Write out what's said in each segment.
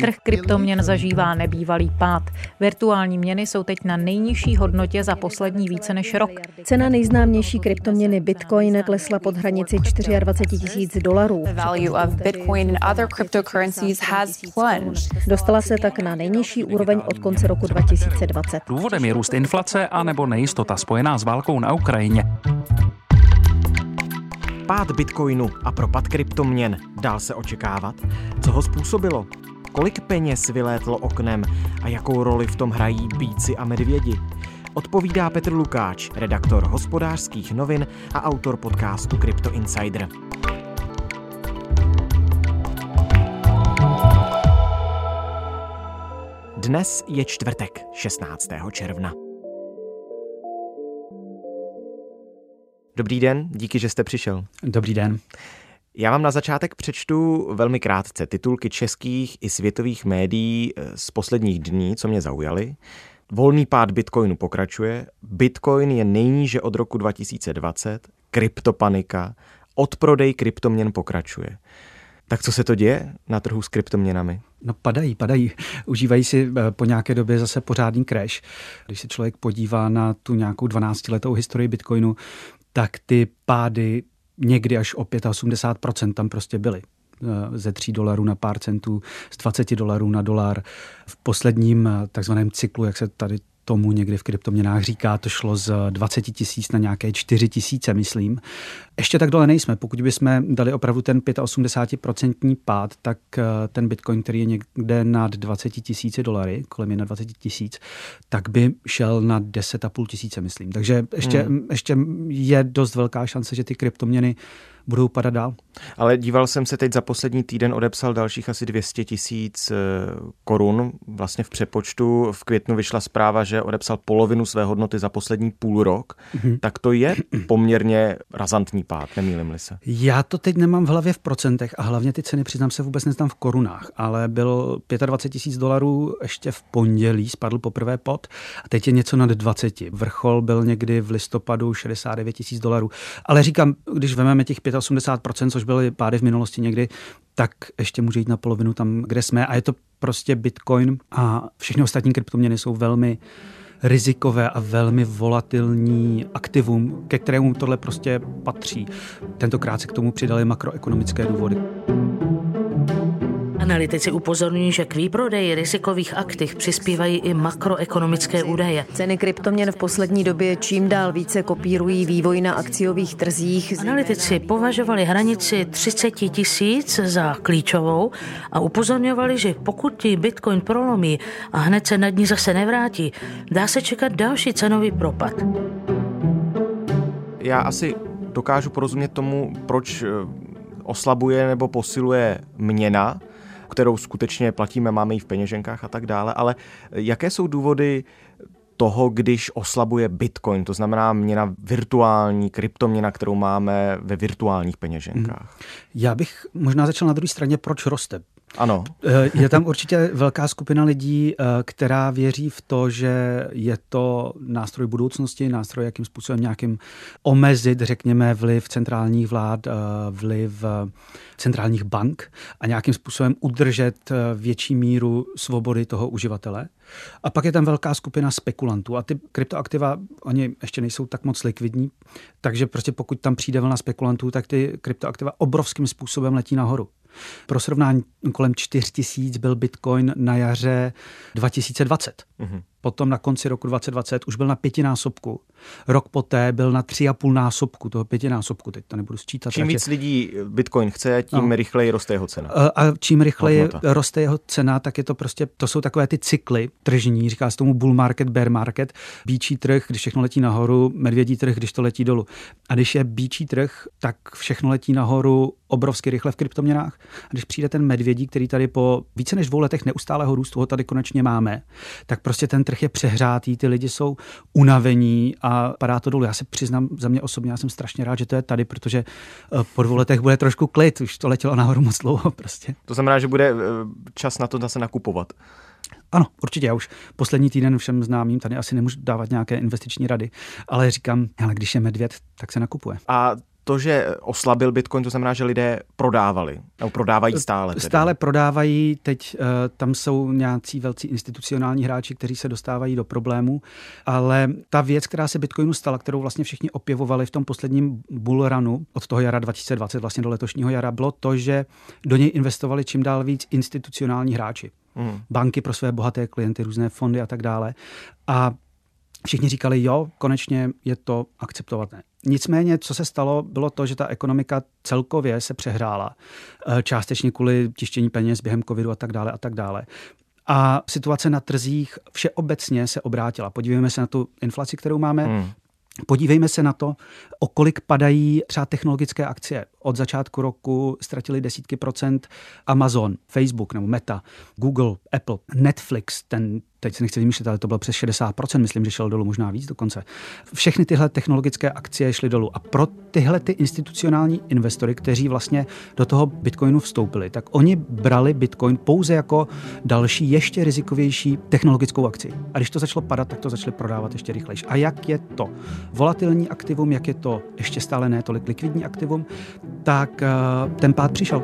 Trh kryptoměn zažívá nebývalý pád. Virtuální měny jsou teď na nejnižší hodnotě za poslední více než rok. Cena nejznámější kryptoměny Bitcoin klesla pod hranici 24 tisíc dolarů. Dostala se tak na nejnižší úroveň od konce roku 2020. Důvodem je růst inflace a nebo nejistota spojená s válkou na Ukrajině pád bitcoinu a propad kryptoměn dál se očekávat? Co ho způsobilo? Kolik peněz vylétlo oknem a jakou roli v tom hrají bíci a medvědi? Odpovídá Petr Lukáč, redaktor hospodářských novin a autor podcastu Crypto Insider. Dnes je čtvrtek, 16. června. Dobrý den, díky, že jste přišel. Dobrý den. Já vám na začátek přečtu velmi krátce titulky českých i světových médií eh, z posledních dní, co mě zaujaly. Volný pád Bitcoinu pokračuje, Bitcoin je nejníže od roku 2020, kryptopanika, odprodej kryptoměn pokračuje. Tak co se to děje na trhu s kryptoměnami? No padají, padají. Užívají si eh, po nějaké době zase pořádný crash. Když se člověk podívá na tu nějakou 12-letou historii Bitcoinu, tak ty pády někdy až o 85% tam prostě byly eh, ze 3 dolarů na pár centů, z 20 dolarů na dolar. V posledním eh, takzvaném cyklu, jak se tady tomu někdy v kryptoměnách říká, to šlo z 20 tisíc na nějaké 4 tisíce, myslím. Ještě tak dole nejsme. Pokud bychom dali opravdu ten 85% pád, tak eh, ten bitcoin, který je někde nad 20 tisíci dolary, kolem 21 tisíc, tak by šel na 10,5 tisíce, myslím. Takže ještě, hmm. ještě je dost velká šance, že ty kryptoměny budou padat dál. Ale díval jsem se teď za poslední týden, odepsal dalších asi 200 tisíc eh, korun. Vlastně v přepočtu v květnu vyšla zpráva, že odepsal polovinu své hodnoty za poslední půl rok. Mm-hmm. Tak to je poměrně razantní pád, nemýlim-li se. Já to teď nemám v hlavě v procentech a hlavně ty ceny, přiznám se, vůbec neznám v korunách, ale byl 25 tisíc dolarů ještě v pondělí, spadl poprvé pod a teď je něco nad 20. Vrchol byl někdy v listopadu 69 tisíc dolarů. Ale říkám, když vezmeme těch 85%, což byly pády v minulosti někdy, tak ještě může jít na polovinu tam, kde jsme. A je to prostě Bitcoin a všechny ostatní kryptoměny jsou velmi rizikové a velmi volatilní aktivum, ke kterému tohle prostě patří. Tentokrát se k tomu přidali makroekonomické důvody. Analytici upozorňují, že k výprodeji rizikových aktiv přispívají i makroekonomické údaje. Ceny kryptoměn v poslední době čím dál více kopírují vývoj na akciových trzích. Analytici považovali hranici 30 tisíc za klíčovou a upozorňovali, že pokud ti Bitcoin prolomí a hned se nad ní zase nevrátí, dá se čekat další cenový propad. Já asi dokážu porozumět tomu, proč eh, oslabuje nebo posiluje měna, kterou skutečně platíme, máme ji v peněženkách a tak dále, ale jaké jsou důvody toho, když oslabuje Bitcoin, to znamená měna virtuální, kryptoměna, kterou máme ve virtuálních peněženkách. Hmm. Já bych možná začal na druhé straně, proč roste. Ano. Eh, je tam určitě velká skupina lidí, eh, která věří v to, že je to nástroj budoucnosti, nástroj, jakým způsobem nějakým omezit, řekněme, vliv centrálních vlád, eh, vliv centrálních bank a nějakým způsobem udržet větší míru svobody toho uživatele. A pak je tam velká skupina spekulantů a ty kryptoaktiva, oni ještě nejsou tak moc likvidní, takže prostě pokud tam přijde vlna spekulantů, tak ty kryptoaktiva obrovským způsobem letí nahoru. Pro srovnání kolem 4 tisíc byl Bitcoin na jaře 2020. Mm-hmm. Potom na konci roku 2020 už byl na pětinásobku. Rok poté byl na tři a půl násobku toho pětinásobku. Teď to nebudu sčítat. Čím víc lidí Bitcoin chce, tím no. rychleji roste jeho cena. A čím rychleji Hodnota. roste jeho cena, tak je to prostě, to jsou takové ty cykly tržní, říká se tomu bull market, bear market, bíčí trh, když všechno letí nahoru, medvědí trh, když to letí dolů. A když je bíčí trh, tak všechno letí nahoru obrovsky rychle v kryptoměnách. A když přijde ten medvědí, který tady po více než dvou letech neustálého růstu ho tady konečně máme, tak prostě ten trh je přehrátý, ty lidi jsou unavení a padá to dolů. Já se přiznám za mě osobně, já jsem strašně rád, že to je tady, protože eh, po dvou letech bude trošku klid, už to letělo nahoru moc dlouho prostě. To znamená, že bude eh, čas na to zase nakupovat. Ano, určitě. Já už poslední týden všem známým tady asi nemůžu dávat nějaké investiční rady, ale říkám, ale když je medvěd, tak se nakupuje. A to, že oslabil Bitcoin, to znamená, že lidé prodávali, nebo prodávají stále. Tedy. Stále prodávají, teď uh, tam jsou nějací velcí institucionální hráči, kteří se dostávají do problémů, ale ta věc, která se Bitcoinu stala, kterou vlastně všichni opěvovali v tom posledním bullrunu od toho jara 2020 vlastně do letošního jara, bylo to, že do něj investovali čím dál víc institucionální hráči. Hmm. Banky pro své bohaté klienty, různé fondy a tak dále. A všichni říkali, jo, konečně je to akceptovatelné. Nicméně, co se stalo, bylo to, že ta ekonomika celkově se přehrála. Eh, částečně kvůli tištění peněz během covidu a tak dále a tak dále. A situace na trzích všeobecně se obrátila. Podívejme se na tu inflaci, kterou máme. Hmm. Podívejme se na to, o kolik padají třeba technologické akcie. Od začátku roku ztratili desítky procent Amazon, Facebook nebo Meta, Google, Apple, Netflix, ten teď se nechci vymýšlet, ale to bylo přes 60%, myslím, že šel dolů možná víc dokonce. Všechny tyhle technologické akcie šly dolů. A pro tyhle ty institucionální investory, kteří vlastně do toho Bitcoinu vstoupili, tak oni brali Bitcoin pouze jako další, ještě rizikovější technologickou akci. A když to začalo padat, tak to začali prodávat ještě rychlejší. A jak je to volatilní aktivum, jak je to ještě stále ne tolik likvidní aktivum, tak eh, ten pád přišel.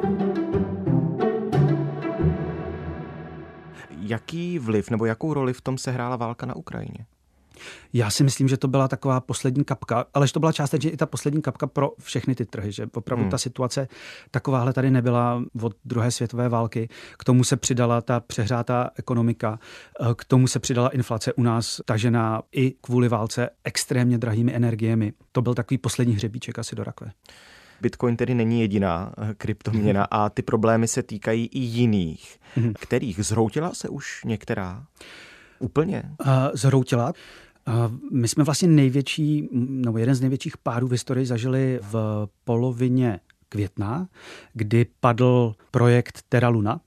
jaký vliv nebo jakou roli v tom se hrála válka na Ukrajině? Já si myslím, že to byla taková poslední kapka, ale že to byla částečně i ta poslední kapka pro všechny ty trhy, že opravdu hmm. ta situace takováhle tady nebyla od druhé světové války. K tomu se přidala ta přehrátá ekonomika, eh, k tomu se přidala inflace u nás tažená i kvůli válce extrémně drahými energiemi. To byl takový poslední hřebíček asi do rakve. Bitcoin tedy není jediná eh, kryptoměna a ty problémy se týkají i jiných. Mhm. Kterých? Zhroutila se už některá? Úplně? Uh, zhroutila. Uh, my jsme vlastně největší, nebo jeden z největších pádů v historii zažili v polovině května, kdy padl projekt Terra Luna,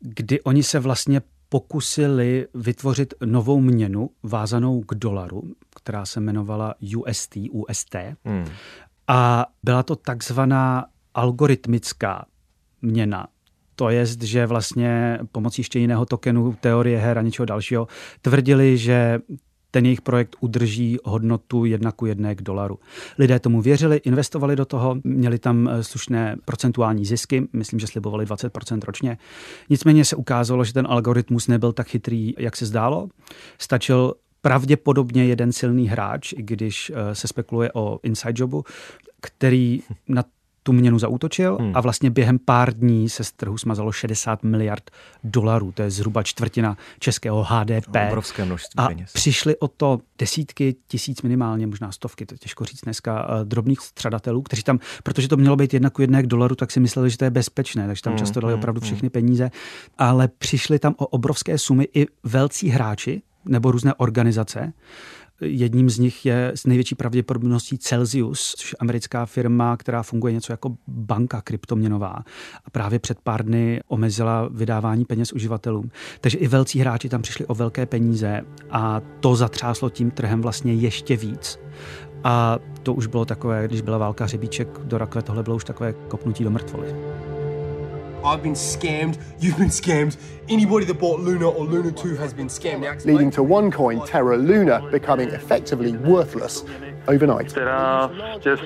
kdy oni se vlastně pokusili vytvořit novou měnu vázanou k dolaru, která se jmenovala UST, UST. Hmm. A byla to takzvaná algoritmická měna. To je, že vlastně pomocí ještě jiného tokenu, teorie her a něčeho dalšího, tvrdili, že ten jejich projekt udrží hodnotu jedna ku jedné k dolaru. Lidé tomu věřili, investovali do toho, měli tam eh, slušné procentuální zisky, myslím, že slibovali 20% ročně. Nicméně se ukázalo, že ten algoritmus nebyl tak chytrý, jak se zdálo. Stačil pravděpodobně jeden silný hráč, i když eh, se spekuluje o inside jobu, který na tu měnu zautočil hmm. a vlastně během pár dní se z trhu smazalo 60 miliard dolarů. To je zhruba čtvrtina českého HDP. Obrovské množství a peněz. přišli o to desítky tisíc minimálně, možná stovky, to je těžko říct dneska, eh, drobných střadatelů, kteří tam, protože to mělo být jedna ku jedné k dolaru, tak si mysleli, že to je bezpečné, takže tam hmm. často dali hmm, opravdu hmm. všechny peníze, ale přišli tam o obrovské sumy i velcí hráči, nebo různé organizace. Jedním z nich je s největší pravděpodobností Celsius, což je americká firma, která funguje něco jako banka kryptoměnová. A právě před pár dny omezila vydávání peněz uživatelům. Takže i velcí hráči tam přišli o velké peníze a to zatřáslo tím trhem vlastně ještě víc. A to už bylo takové, když byla válka hřebíček do rakve, tohle bylo už takové kopnutí do mrtvoly. I've been scammed, you've been scammed, anybody that bought Luna or Luna 2 has been scammed. Leading to OneCoin, Terra Luna, becoming effectively worthless. Která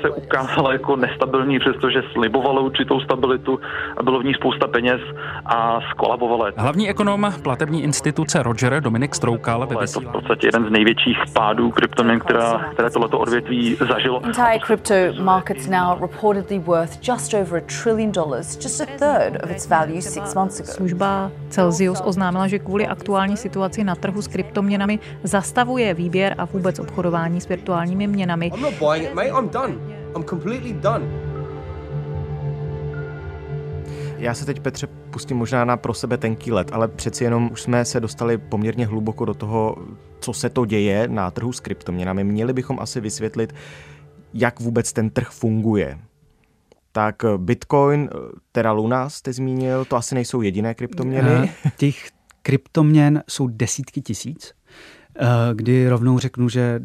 se ukázala jako nestabilní, přestože slibovalo určitou stabilitu a bylo v ní spousta peněz a skolabovala. Hlavní ekonom platební instituce Roger Dominik Stroukal ve vysílání. Je to v podstatě jeden z největších pádů kryptoměn, která, které tohleto odvětví zažilo. Entire crypto markets now reportedly worth just over a trillion dollars, just a third of its value six months ago. Služba Celsius oznámila, že kvůli aktuální situaci na trhu s kryptoměnami zastavuje výběr a vůbec obchodování s virtuálními měnami měnami. I'm not buying it, mate. I'm done. I'm completely done. Já se teď, Petře, pustím možná na pro sebe tenký let, ale přeci jenom už jsme se dostali poměrně hluboko do toho, co se to děje na trhu s kryptoměnami. Měli bychom asi vysvětlit, jak vůbec ten trh funguje. Tak Bitcoin, Terra Luna jste zmínil, to asi nejsou jediné kryptoměny. Eh, těch kryptoměn jsou desítky tisíc, eh, kdy rovnou řeknu, že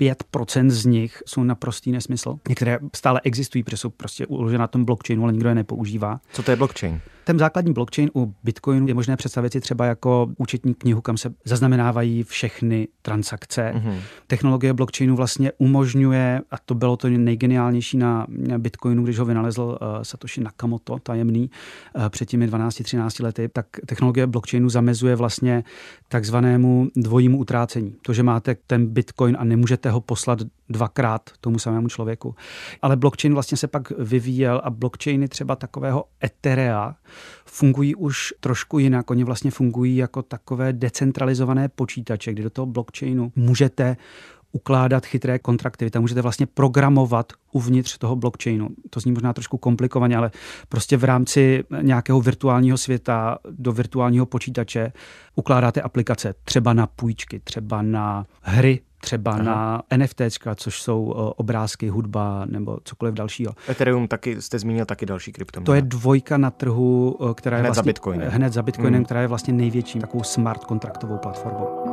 5% z nich jsou naprostý nesmysl. Některé stále existují, protože jsou prostě uložené na tom blockchainu, ale nikdo je nepoužívá. Co to je blockchain? Ten základní blockchain u Bitcoinu je možné představit si třeba jako účetní knihu, kam se zaznamenávají všechny transakce. Mm-hmm. Technologie blockchainu vlastně umožňuje, a to bylo to nejgeniálnější na Bitcoinu, když ho vynalezl uh, Satoshi Nakamoto, tajemný, uh, před těmi 12-13 lety, tak technologie blockchainu zamezuje vlastně takzvanému dvojímu utrácení. To, že máte ten Bitcoin a nemůžete ho poslat dvakrát tomu samému člověku. Ale blockchain vlastně se pak vyvíjel a blockchainy třeba takového Etherea fungují už trošku jinak. Oni vlastně fungují jako takové decentralizované počítače, kdy do toho blockchainu můžete ukládat chytré kontrakty. Vy tam můžete vlastně programovat uvnitř toho blockchainu. To zní možná trošku komplikovaně, ale prostě v rámci nějakého virtuálního světa do virtuálního počítače ukládáte aplikace třeba na půjčky, třeba na hry, třeba Aha. na NFT, což jsou obrázky, hudba nebo cokoliv dalšího. Ethereum taky, jste zmínil taky další kryptoměna. To je dvojka na trhu, která hned je vlastně, za Bitcoinem. Hned za Bitcoinem, hmm. která je vlastně největší takovou smart kontraktovou platformou.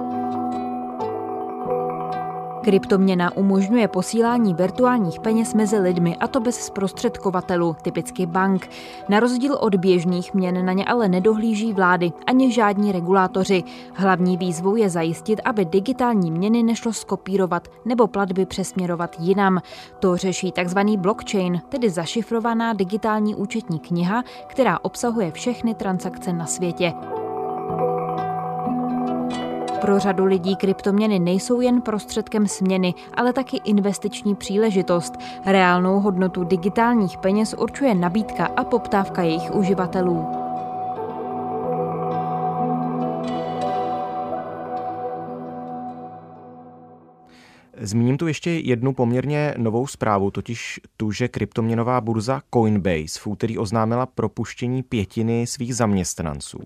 Kryptoměna umožňuje posílání virtuálních peněz mezi lidmi, a to bez zprostředkovatelů, typicky bank. Na rozdíl od běžných měn na ně ale nedohlíží vlády ani žádní regulátoři. Hlavní výzvou je zajistit, aby digitální měny nešlo skopírovat nebo platby přesměrovat jinam. To řeší tzv. blockchain, tedy zašifrovaná digitální účetní kniha, která obsahuje všechny transakce na světě. Pro řadu lidí kryptoměny nejsou jen prostředkem směny, ale taky investiční příležitost. Reálnou hodnotu digitálních peněz určuje nabídka a poptávka jejich uživatelů. Zmíním tu ještě jednu poměrně novou zprávu, totiž tu, že kryptoměnová burza Coinbase v úterý oznámila propuštění pětiny svých zaměstnanců.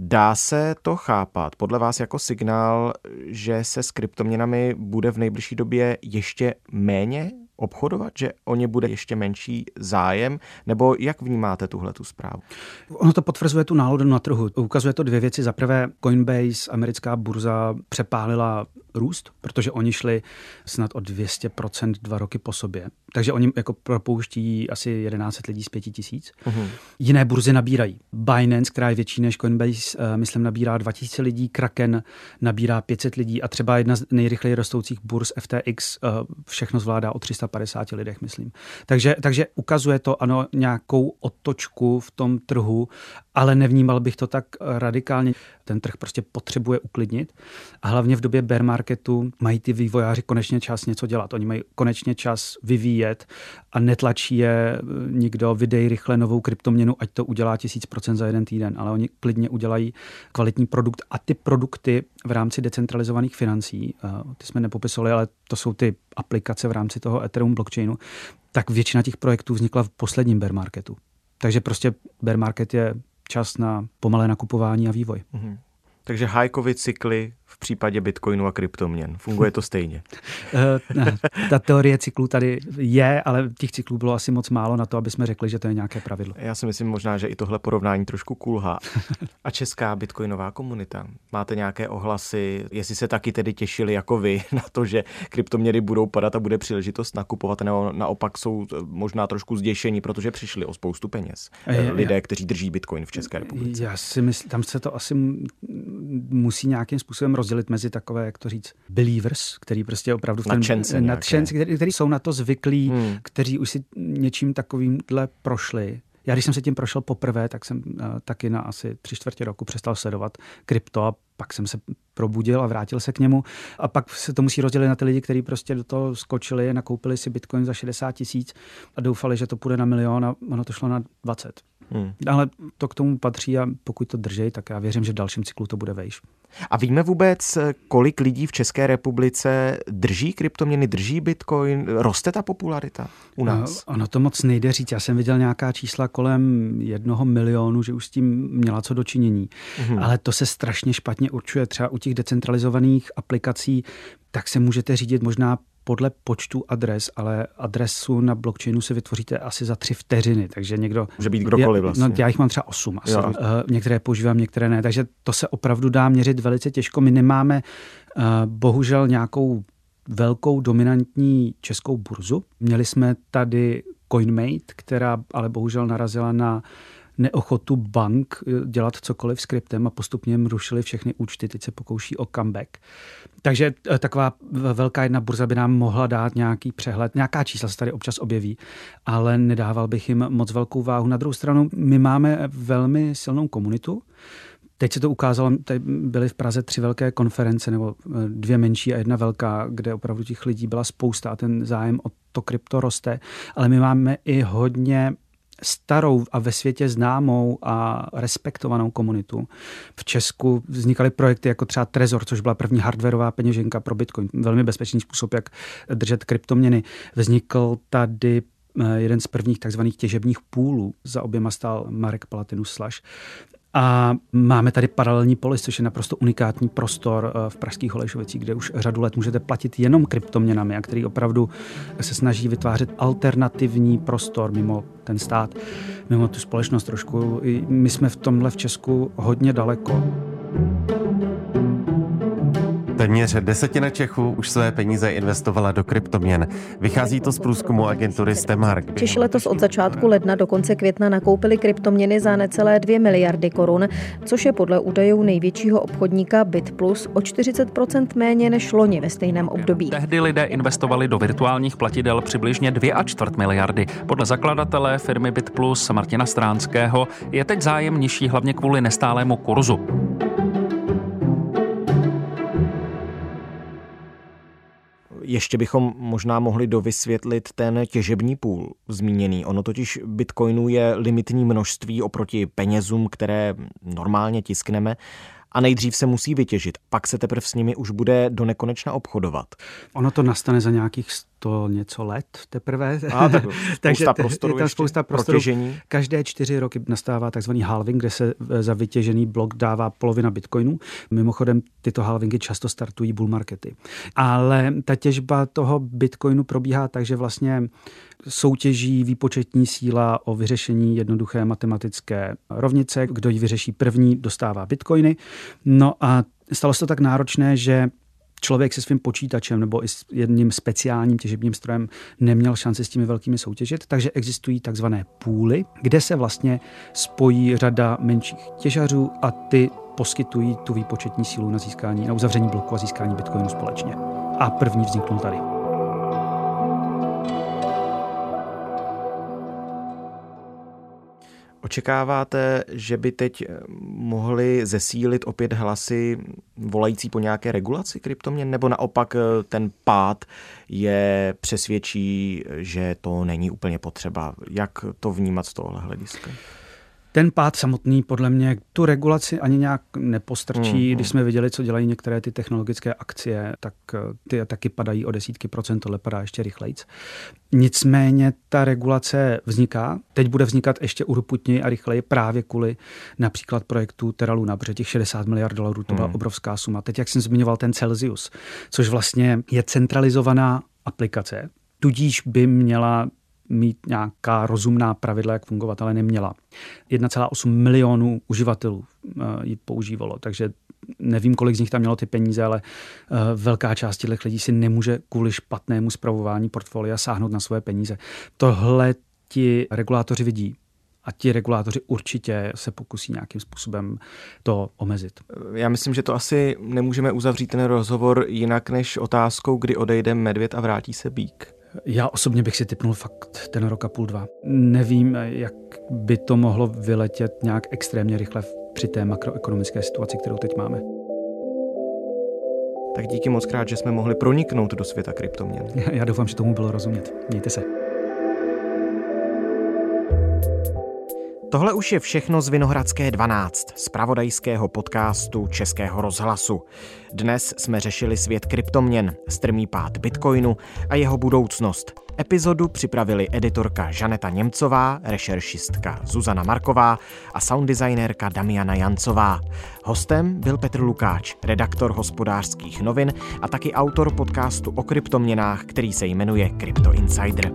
Dá se to chápat podle vás jako signál, že se s kryptoměnami bude v nejbližší době ještě méně obchodovat, že o ně bude ještě menší zájem, nebo jak vnímáte tuhle tu zprávu? Ono to potvrzuje tu náladu na trhu. Ukazuje to dvě věci. Za prvé, Coinbase, americká burza, přepálila růst, protože oni šli snad o 200% dva roky po sobě. Takže oni jako propouští asi 11 lidí z 5 tisíc. Uh-huh. Jiné burzy nabírají. Binance, která je větší než Coinbase, uh, myslím, nabírá 2000 lidí, Kraken nabírá 500 lidí a třeba jedna z nejrychleji rostoucích burz FTX uh, všechno zvládá o 350 lidech, myslím. Takže, takže ukazuje to, ano, nějakou otočku v tom trhu, ale nevnímal bych to tak radikálně. Ten trh prostě potřebuje uklidnit a hlavně v době bear marketu mají ty vývojáři konečně čas něco dělat. Oni mají konečně čas vyvíjet a netlačí je nikdo, vydej rychle novou kryptoměnu, ať to udělá tisíc procent za jeden týden, ale oni klidně udělají kvalitní produkt a ty produkty v rámci decentralizovaných financí, ty jsme nepopisovali, ale to jsou ty aplikace v rámci toho Ethereum blockchainu, tak většina těch projektů vznikla v posledním bear marketu. Takže prostě bear market je čas na pomalé nakupování a vývoj. Mm-hmm. Takže hajkovy cykly v případě bitcoinu a kryptoměn. Funguje to stejně? Eh, ta teorie cyklů tady je, ale těch cyklů bylo asi moc málo na to, aby jsme řekli, že to je nějaké pravidlo. Já si myslím možná, že i tohle porovnání trošku kulhá. A česká bitcoinová komunita? Máte nějaké ohlasy, jestli se taky tedy těšili jako vy na to, že kryptoměny budou padat a bude příležitost nakupovat, nebo naopak jsou možná trošku zděšení, protože přišli o spoustu peněz. Eh, lidé, kteří drží bitcoin v České republice. Já si myslím, tam se to asi musí nějakým způsobem rozdělit mezi takové, jak to říct, believers, který prostě opravdu... Nadšence nadšenci, který, který jsou na to zvyklí, hmm. kteří už si něčím takovýmhle prošli. Já když jsem se tím prošel poprvé, tak jsem uh, taky na asi tři čtvrtě roku přestal sledovat krypto a pak jsem se probudil a vrátil se k němu. A pak se to musí rozdělit na ty lidi, kteří prostě do toho skočili, nakoupili si bitcoin za 60 tisíc a doufali, že to půjde na milion a ono to šlo na 20. Hmm. Ale to k tomu patří a pokud to drží, tak já věřím, že v dalším cyklu to bude vejš. A víme vůbec, kolik lidí v České republice drží kryptoměny, drží bitcoin? Roste ta popularita u nás? Ono to moc nejde říct. Já jsem viděl nějaká čísla kolem jednoho milionu, že už s tím měla co dočinění. Hmm. Ale to se strašně špatně určuje. Třeba u těch decentralizovaných aplikací, tak se můžete řídit možná podle počtu adres, ale adresu na blockchainu si vytvoříte asi za tři vteřiny, takže někdo... Může být kdokoliv vlastně. Já, no, já jich mám třeba osm asi. Uh, některé používám, některé ne, takže to se opravdu dá měřit velice těžko. My nemáme uh, bohužel nějakou velkou dominantní českou burzu. Měli jsme tady CoinMate, která ale bohužel narazila na neochotu bank eh, dělat cokoliv s kryptem a postupně jim rušili všechny účty. Teď se pokouší o comeback. Takže eh, taková velká jedna burza by nám mohla dát nějaký přehled. Nějaká čísla se tady občas objeví, ale nedával bych jim moc velkou váhu. Na druhou stranu, my máme velmi silnou komunitu, Teď se to ukázalo, tady byly v Praze tři velké konference, nebo eh, dvě menší a jedna velká, kde opravdu těch lidí byla spousta a ten zájem o to krypto roste. Ale my máme i hodně starou a ve světě známou a respektovanou komunitu. V Česku vznikaly projekty jako třeba Trezor, což byla první hardwareová peněženka pro Bitcoin. Velmi bezpečný způsob, jak držet kryptoměny. Vznikl tady eh, jeden z prvních takzvaných těžebních půlů. Za oběma stál Marek Palatinus Slash. A máme tady paralelní polis, což je naprosto unikátní prostor eh, v pražských Holešovicích, kde už řadu let můžete platit jenom kryptoměnami a který opravdu se snaží vytvářet alternativní prostor mimo ten stát, mimo tu společnost trošku. My jsme v tomhle v Česku hodně daleko. Téměř desetina Čechů už své peníze investovala do kryptoměn. Vychází to z průzkumu agentury Stemark. Češi letos od začátku ledna do konce května nakoupili kryptoměny za necelé 2 miliardy korun, což je podle údajů největšího obchodníka BitPlus o 40% méně než loni ve stejném období. Tehdy lidé investovali do virtuálních platidel přibližně 2,4 miliardy. Podle zakladatele firmy BitPlus Martina Stránského je teď zájem nižší hlavně kvůli nestálému kurzu. Ještě bychom možná mohli dovysvětlit ten těžební půl zmíněný. Ono totiž bitcoinů je limitní množství oproti penězům, které normálně tiskneme a nejdřív se musí vytěžit, pak se teprve s nimi už bude do nekonečna obchodovat. Ono to nastane za nějakých to něco let teprve. A, tak Takže prostoru je tam spousta prostoru. Každé čtyři roky nastává takzvaný halving, kde se za vytěžený blok dává polovina bitcoinů. Mimochodem tyto halvingy často startují bull markety. Ale ta těžba toho bitcoinu probíhá tak, že vlastně soutěží výpočetní síla o vyřešení jednoduché matematické rovnice. Kdo ji vyřeší první, dostává bitcoiny. No a stalo se to tak náročné, že člověk se svým počítačem nebo i s jedním speciálním těžebním strojem neměl šanci s těmi velkými soutěžit, takže existují takzvané půly, kde se vlastně spojí řada menších těžařů a ty poskytují tu výpočetní sílu na získání, na uzavření bloku a získání bitcoinu společně. A první vzniknul tady. Očekáváte, že by teď eh, mohli zesílit opět hlasy volající po nějaké regulaci kryptoměn, nebo naopak eh, ten pád je přesvědčí, že to není úplně potřeba? Jak to vnímat z tohohle hlediska? Ten pád samotný podle mě tu regulaci ani nějak nepostrčí. Mm, Když jsme viděli, co dělají některé ty technologické akcie, tak eh, ty taky padají o desítky procent, tohle padá ještě rychleji. Nicméně ta regulace vzniká. Teď bude vznikat ještě urputněji a rychleji právě kvůli například projektu Terra Luna, protože těch 60 miliard dolarů to byla mm. obrovská suma. Teď, jak jsem zmiňoval, ten Celsius, což vlastně je centralizovaná aplikace, tudíž by měla mít nějaká rozumná pravidla, jak fungovat, ale neměla. 1,8 milionů uživatelů eh, ji používalo, takže nevím, kolik z nich tam mělo ty peníze, ale eh, velká část těch lidí si nemůže kvůli špatnému zpravování portfolia sáhnout na své peníze. Tohle ti regulátoři vidí, a ti regulátoři určitě se pokusí nějakým způsobem to omezit. Já myslím, že to asi nemůžeme uzavřít ten rozhovor jinak než otázkou, kdy odejde medvěd a vrátí se bík. Já osobně bych si typnul fakt ten rok a půl, dva. Nevím, jak by to mohlo vyletět nějak extrémně rychle při té makroekonomické situaci, kterou teď máme. Tak díky moc krát, že jsme mohli proniknout do světa kryptoměn. Já doufám, že tomu bylo rozumět. Mějte se. Tohle už je všechno z Vinohradské 12, z pravodajského podcastu Českého rozhlasu. Dnes jsme řešili svět kryptoměn, strmý pád bitcoinu a jeho budoucnost. Epizodu připravili editorka Žaneta Němcová, rešeršistka Zuzana Marková a sounddesignérka Damiana Jancová. Hostem byl Petr Lukáč, redaktor hospodářských novin a taky autor podcastu o kryptoměnách, který se jmenuje Crypto Insider.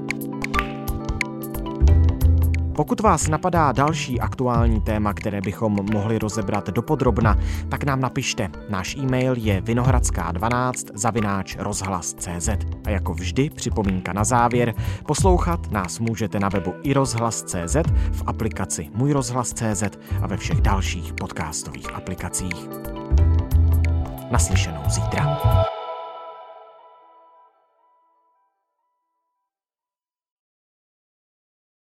Pokud vás napadá další aktuální téma, které bychom mohli rozebrat dopodrobna, tak nám napište. Náš e-mail je vinohradská12 zavináč rozhlas.cz. A jako vždy připomínka na závěr, poslouchat nás můžete na webu i rozhlas.cz, v aplikaci Můj rozhlas.cz a ve všech dalších podcastových aplikacích. Naslyšenou zítra.